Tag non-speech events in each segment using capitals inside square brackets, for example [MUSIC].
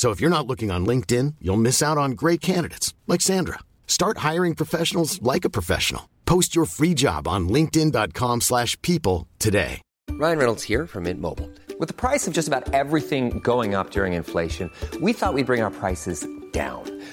So if you're not looking on LinkedIn, you'll miss out on great candidates like Sandra. Start hiring professionals like a professional. Post your free job on linkedin.com/people today. Ryan Reynolds here from Mint Mobile. With the price of just about everything going up during inflation, we thought we'd bring our prices down.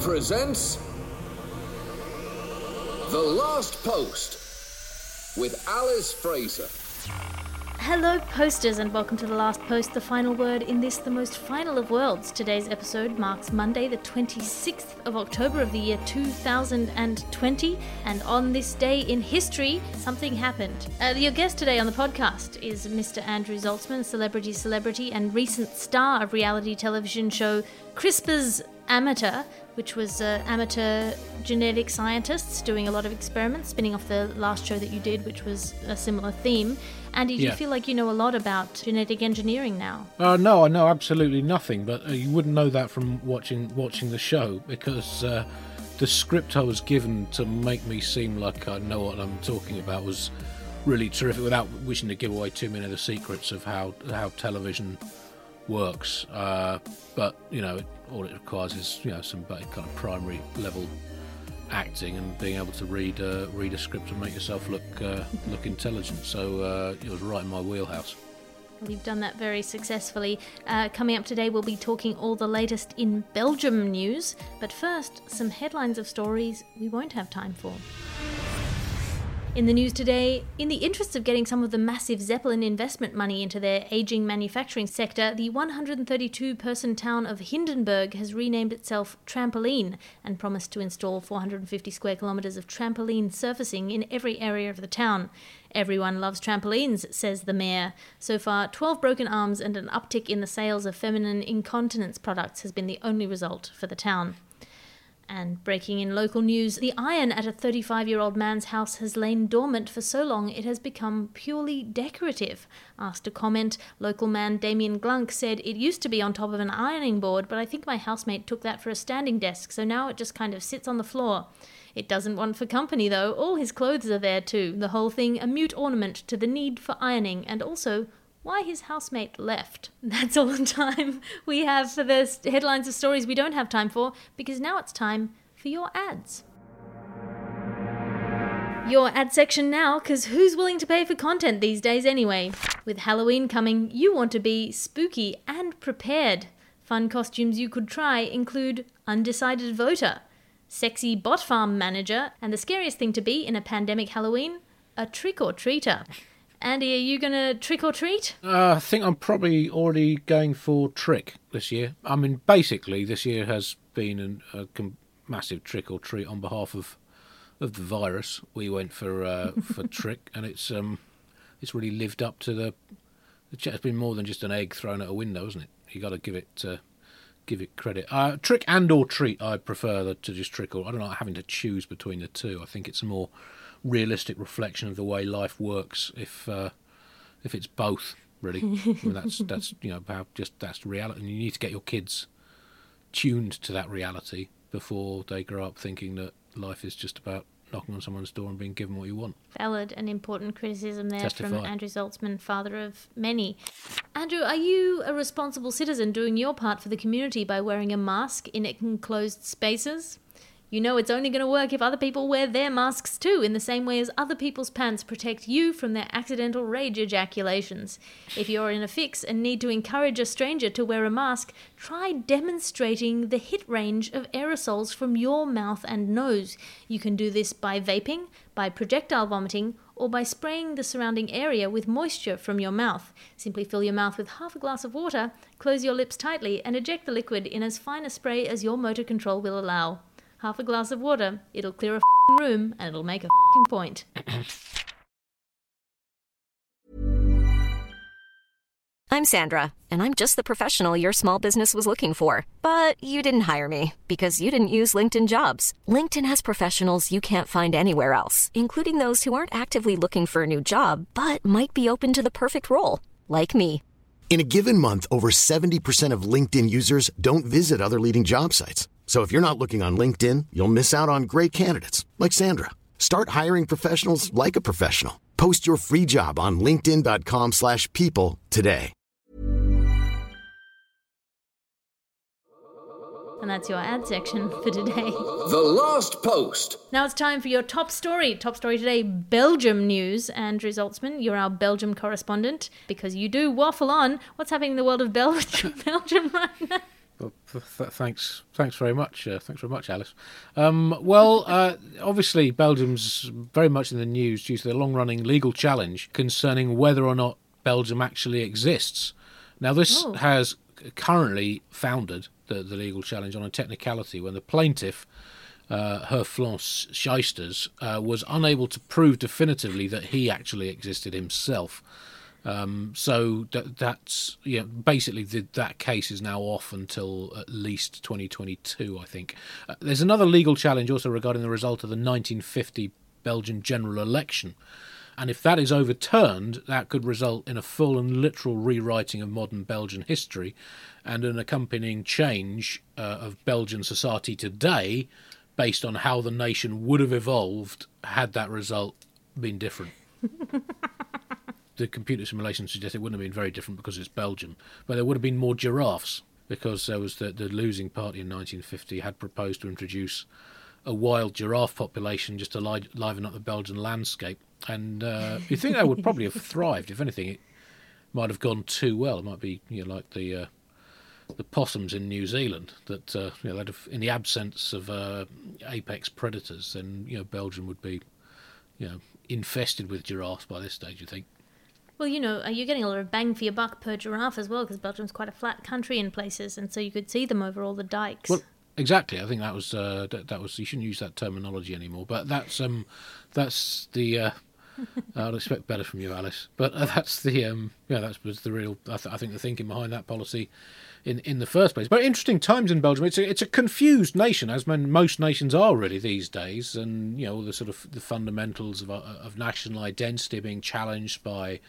presents The Last Post with Alice Fraser. Hello, posters, and welcome to the last post, the final word in this, the most final of worlds. Today's episode marks Monday, the 26th of October of the year 2020, and on this day in history, something happened. Uh, your guest today on the podcast is Mr. Andrew Zaltzman, celebrity celebrity and recent star of reality television show CRISPR's Amateur, which was uh, amateur genetic scientists doing a lot of experiments, spinning off the last show that you did, which was a similar theme. Andy, do you feel like you know a lot about genetic engineering now? Uh, no, I know absolutely nothing, but uh, you wouldn't know that from watching watching the show because uh, the script I was given to make me seem like I know what I'm talking about was really terrific. Without wishing to give away too many of the secrets of how how television works, uh, but you know, it, all it requires is you know some kind of primary level acting and being able to read uh, read a script and make yourself look uh, [LAUGHS] look intelligent. So uh, it was right in my wheelhouse. You've done that very successfully. Uh, coming up today, we'll be talking all the latest in Belgium news. But first, some headlines of stories we won't have time for. In the news today, in the interest of getting some of the massive Zeppelin investment money into their aging manufacturing sector, the 132 person town of Hindenburg has renamed itself Trampoline and promised to install 450 square kilometres of trampoline surfacing in every area of the town. Everyone loves trampolines, says the mayor. So far, 12 broken arms and an uptick in the sales of feminine incontinence products has been the only result for the town. And breaking in local news, the iron at a 35 year old man's house has lain dormant for so long it has become purely decorative. Asked to comment, local man Damien Glunk said, It used to be on top of an ironing board, but I think my housemate took that for a standing desk, so now it just kind of sits on the floor. It doesn't want for company though, all his clothes are there too, the whole thing a mute ornament to the need for ironing and also why his housemate left. [LAUGHS] That's all the time we have for the headlines of stories we don't have time for, because now it's time for your ads. Your ad section now, because who's willing to pay for content these days anyway? With Halloween coming, you want to be spooky and prepared. Fun costumes you could try include Undecided Voter, Sexy Bot Farm Manager, and the scariest thing to be in a pandemic Halloween, a trick or treater. Andy, are you gonna trick or treat? Uh, I think I'm probably already going for trick this year. I mean, basically, this year has been an, a com- massive trick or treat on behalf of of the virus. We went for uh, [LAUGHS] for trick, and it's um, it's really lived up to the. the It's been more than just an egg thrown at a window, isn't it? You got to give it uh, give it credit. Uh, trick and or treat, I prefer the, to just trick or I don't like having to choose between the two. I think it's more realistic reflection of the way life works if uh, if it's both really. I mean, that's that's [LAUGHS] you know how just that's reality. And you need to get your kids tuned to that reality before they grow up thinking that life is just about knocking on someone's door and being given what you want. Valid and important criticism there from Andrew Zaltzman, father of many. Andrew, are you a responsible citizen doing your part for the community by wearing a mask in enclosed spaces? You know it's only going to work if other people wear their masks too, in the same way as other people's pants protect you from their accidental rage ejaculations. If you're in a fix and need to encourage a stranger to wear a mask, try demonstrating the hit range of aerosols from your mouth and nose. You can do this by vaping, by projectile vomiting, or by spraying the surrounding area with moisture from your mouth. Simply fill your mouth with half a glass of water, close your lips tightly, and eject the liquid in as fine a spray as your motor control will allow. Half a glass of water, it'll clear a f***ing room, and it'll make a f***ing point. [CLEARS THROAT] I'm Sandra, and I'm just the professional your small business was looking for. But you didn't hire me because you didn't use LinkedIn jobs. LinkedIn has professionals you can't find anywhere else, including those who aren't actively looking for a new job but might be open to the perfect role, like me. In a given month, over 70% of LinkedIn users don't visit other leading job sites. So if you're not looking on LinkedIn, you'll miss out on great candidates like Sandra. Start hiring professionals like a professional. Post your free job on linkedin.com/people slash people today. And that's your ad section for today. The Last Post. Now it's time for your top story. Top story today Belgium news. Andrew Zaltzman, you're our Belgium correspondent because you do waffle on. What's happening in the world of Bel- [LAUGHS] Belgium right now? Well, th- th- thanks, thanks very much. Uh, thanks very much, Alice. Um, well, uh, obviously, Belgium's very much in the news due to the long-running legal challenge concerning whether or not Belgium actually exists. Now, this Oh. has currently founded the, the legal challenge on a technicality when the plaintiff, uh, Herflance Scheisters, uh, was unable to prove definitively that he actually existed himself. Um, so that, that's yeah. Basically, the, that case is now off until at least 2022, I think. Uh, there's another legal challenge also regarding the result of the 1950 Belgian general election, and if that is overturned, that could result in a full and literal rewriting of modern Belgian history, and an accompanying change uh, of Belgian society today, based on how the nation would have evolved had that result been different [LAUGHS] the computer simulation suggests it wouldn't have been very different because it's Belgium, but there would have been more giraffes because there was the, the losing party in 1950 had proposed to introduce a wild giraffe population just to li- liven up the Belgian landscape, and uh, you think that would probably have [LAUGHS] thrived. If anything, it might have gone too well. It might be you know like the uh, the possums in New Zealand that uh, you know have, in the absence of uh, apex predators, then you know Belgium would be you know infested with giraffes by this stage. You think? Well, you know, uh, you're getting a lot of bang for your buck per giraffe as well because Belgium's quite a flat country in places, and so you could see them over all the dikes. Well, exactly. I think that was uh, that, that was. You shouldn't use that terminology anymore. But that's um, that's the. Uh, [LAUGHS] I'd expect better from you, Alice. But uh, that's the um, yeah, that was the real. I, th- I think the thinking behind that policy, in in the first place. But interesting times in Belgium. It's a, it's a confused nation, as man, most nations are really these days, and you know all the sort of the fundamentals of uh, of national identity being challenged by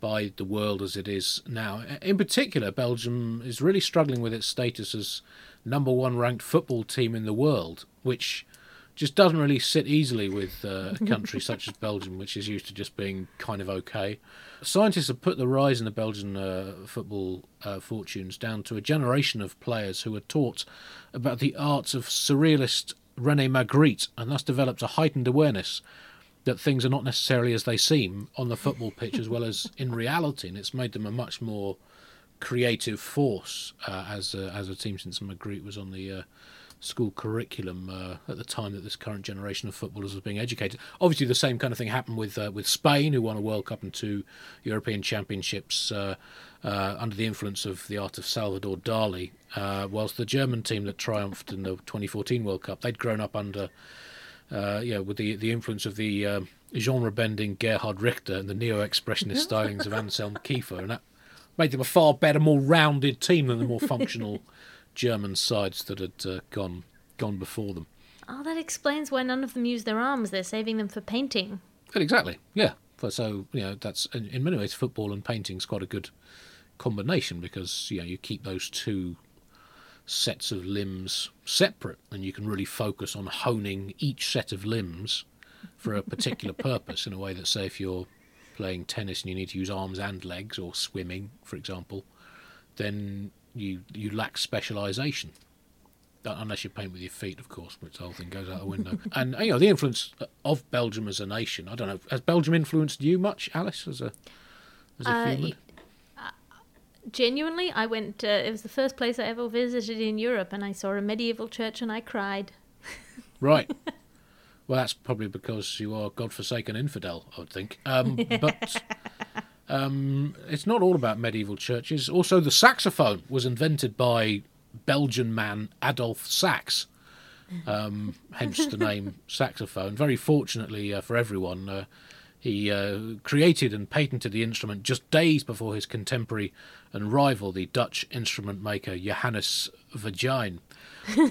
by the world as it is now. In particular, Belgium is really struggling with its status as number one ranked football team in the world, which just doesn't really sit easily with uh, a country such as Belgium, which is used to just being kind of okay. Scientists have put the rise in the Belgian uh, football uh, fortunes down to a generation of players who were taught about the arts of surrealist Rene Magritte and thus developed a heightened awareness that things are not necessarily as they seem on the football pitch as well as in reality, and it's made them a much more creative force uh, as a, as a team since Magritte was on the uh, school curriculum uh, at the time that this current generation of footballers was being educated. Obviously, the same kind of thing happened with uh, with Spain, who won a World Cup and two European Championships uh, uh, under the influence of the art of Salvador Dali. Whilst the German team that triumphed in the 2014 World Cup, they'd grown up under uh, yeah, with the the influence of the um, genre-bending Gerhard Richter and the neo-expressionist [LAUGHS] stylings of Anselm Kiefer, and that made them a far better, more rounded team than the more functional [LAUGHS] German sides that had uh, gone gone before them. oh, that explains why none of them use their arms. They're saving them for painting. Well, exactly, yeah. So you know, that's in, in many ways football and painting is quite a good combination because you know you keep those two sets of limbs separate, and you can really focus on honing each set of limbs for a particular [LAUGHS] purpose in a way that, say, if you're playing tennis and you need to use arms and legs, or swimming, for example, then you you lack specialisation. Unless you paint with your feet, of course, which the whole thing goes out the window. [LAUGHS] and you know the influence of Belgium as a nation. I don't know. Has Belgium influenced you much, Alice, as a as a Uh, human? Genuinely, I went. Uh, it was the first place I ever visited in Europe, and I saw a medieval church, and I cried. [LAUGHS] Right. well, that's probably because you are godforsaken infidel, I would think. Um, [LAUGHS] but um, it's not all about medieval churches. Also, the saxophone was invented by Belgian man Adolphe Sax. Um, hence the name [LAUGHS] saxophone. Very fortunately uh, for everyone, uh, he uh, created and patented the instrument just days before his contemporary and rival, the Dutch instrument maker Johannes Vagijn.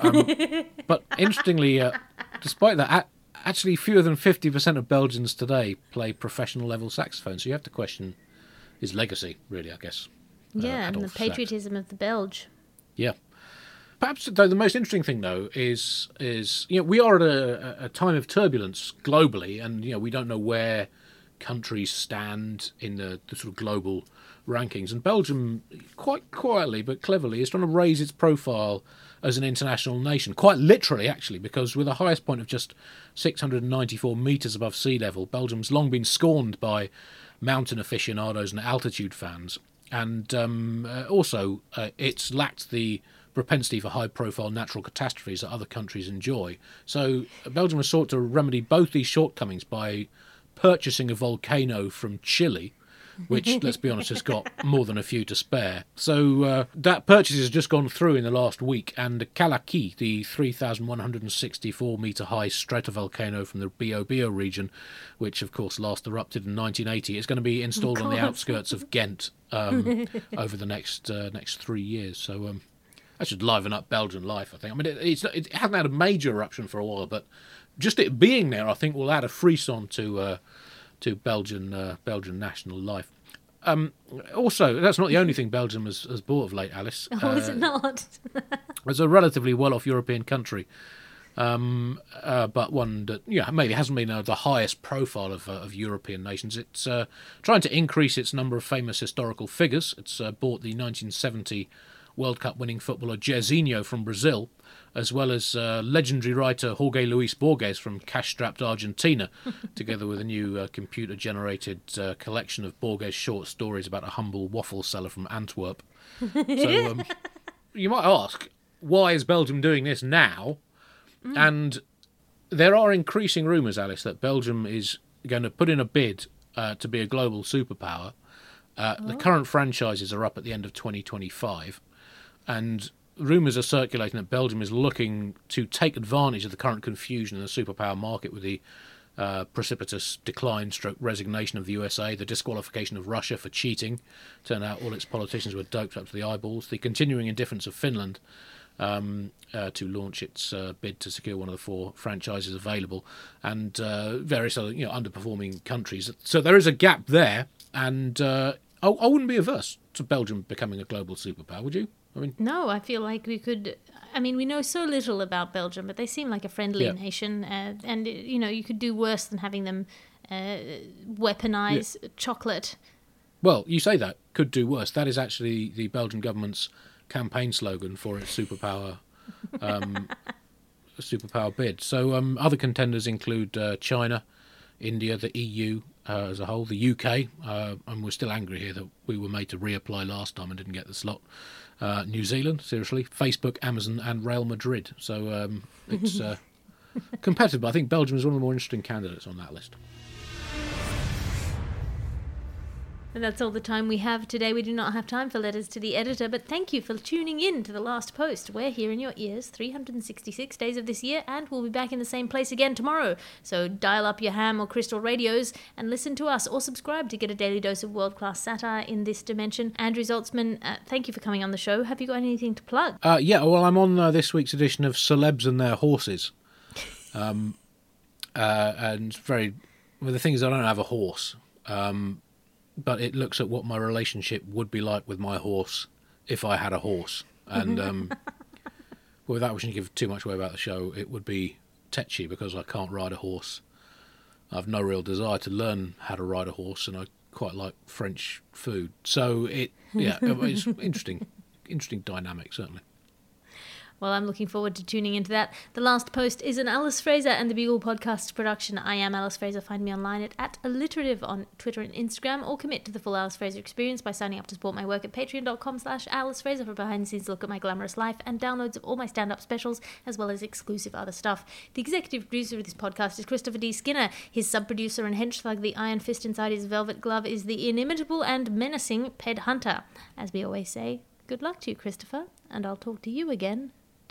Um, [LAUGHS] but interestingly, uh, despite that, a- actually fewer than 50% of Belgians today play professional level saxophone. So you have to question his legacy, really, I guess. uh, yeah, and the Sax. patriotism of the Belge. Yeah. Perhaps though the most interesting thing though is is you know we are at a, a time of turbulence globally, and you know we don't know where countries stand in the, the sort of global rankings. And Belgium, quite quietly but cleverly, is trying to raise its profile as an international nation, quite literally actually, because with a highest point of just 694 metres above sea level, Belgium's long been scorned by mountain aficionados and altitude fans, and um, uh, also uh, it's lacked the propensity for high profile natural catastrophes that other countries enjoy. So Belgium has sought to remedy both these shortcomings by purchasing a volcano from Chile. Which, [LAUGHS] let's be honest, has got more than a few to spare. So uh, that purchase has just gone through in the last week, and Callaqui, the 3,164 metre high stratovolcano from the Biobío region, which of course last erupted in 1980, is going to be installed on the outskirts of Ghent um, [LAUGHS] over the next uh, next three years. So um, that should liven up Belgian life, I think. I mean, it, it's, it hasn't had a major eruption for a while, but just it being there, I think, will add a frisson to uh, to Belgian uh, Belgian national life. Um, also, that's not the only thing Belgium has, has bought of late, Alice. [LAUGHS] Oh, is Uh, it not? [LAUGHS] it's a relatively well-off European country, um, uh, but one that yeah maybe hasn't been uh, the highest profile of, uh, of European nations. It's uh, trying to increase its number of famous historical figures. It's uh, bought the 1970 World Cup winning footballer Jairzinho from Brazil, as well as uh, legendary writer Jorge Luis Borges from cash-strapped Argentina, [LAUGHS] together with a new uh, computer-generated uh, collection of Borges short stories about a humble waffle seller from Antwerp. [LAUGHS] So um, you might ask, why is Belgium doing this now? And there are increasing rumours, Alice, that Belgium is going to put in a bid uh, to be a global superpower. Uh, The current franchises are up at the end of 2025, and rumours are circulating that Belgium is looking to take advantage of the current confusion in the superpower market with the uh, precipitous decline stroke resignation of the USA, the disqualification of Russia for cheating. Turned out all its politicians were doped up to the eyeballs. The continuing indifference of Finland um, uh, to launch its uh, bid to secure one of the four franchises available, and uh, various other you know underperforming countries. So there is a gap there, and uh, I, I wouldn't be averse to Belgium becoming a global superpower. Would you? I mean, No, I feel like we could. I mean, we know so little about Belgium, but they seem like a friendly Yeah. nation, uh, and you know, you could do worse than having them uh, weaponize chocolate. well, you say that could do worse. That is actually the Belgian government's campaign slogan for its superpower. Um, [LAUGHS] superpower bid. So um, other contenders include uh, China, India, the EU uh, as a whole, the UK, uh, and we're still angry here that we were made to reapply last time and didn't get the slot. Uh, New Zealand, seriously, Facebook, Amazon, and Real Madrid. So um, it's uh, [LAUGHS] competitive. But I think Belgium is one of the more interesting candidates on that list. That's all the time we have today. We do not have time for letters to the editor, but thank you for tuning in to the last post. We're here in your ears 366 days of this year, and we'll be back in the same place again tomorrow. So dial up your ham or crystal radios and listen to us, or subscribe to get a daily dose of world class satire in this dimension. Andrew Zaltzman, uh, thank you for coming on the show. Have you got anything to plug? Uh, yeah, well, I'm on uh, this week's edition of Celebs and Their Horses. [LAUGHS] Um, uh, and very. Well, the thing is, I don't have a horse. Um, but it looks at what my relationship would be like with my horse if I had a horse. And um, [LAUGHS] without wishing to give too much away about the show, it would be tetchy because I can't ride a horse. I have no real desire to learn how to ride a horse, and I quite like French food. So it, yeah, it's [LAUGHS] interesting, interesting dynamic certainly. Well, I'm looking forward to tuning into that. The last post is an Alice Fraser and the Bugle podcast production. I am Alice Fraser. Find me online at, at alliterative on Twitter and Instagram, or commit to the full Alice Fraser experience by signing up to support my work at patreon.com slash Alice Fraser for behind-the-scenes look at my glamorous life and downloads of all my stand-up specials, as well as exclusive other stuff. The executive producer of this podcast is Christopher D. Skinner. His sub-producer and henchthug, the iron fist inside his velvet glove, is the inimitable and menacing Ped Hunter. As we always say, good luck to you, Christopher, and I'll talk to you again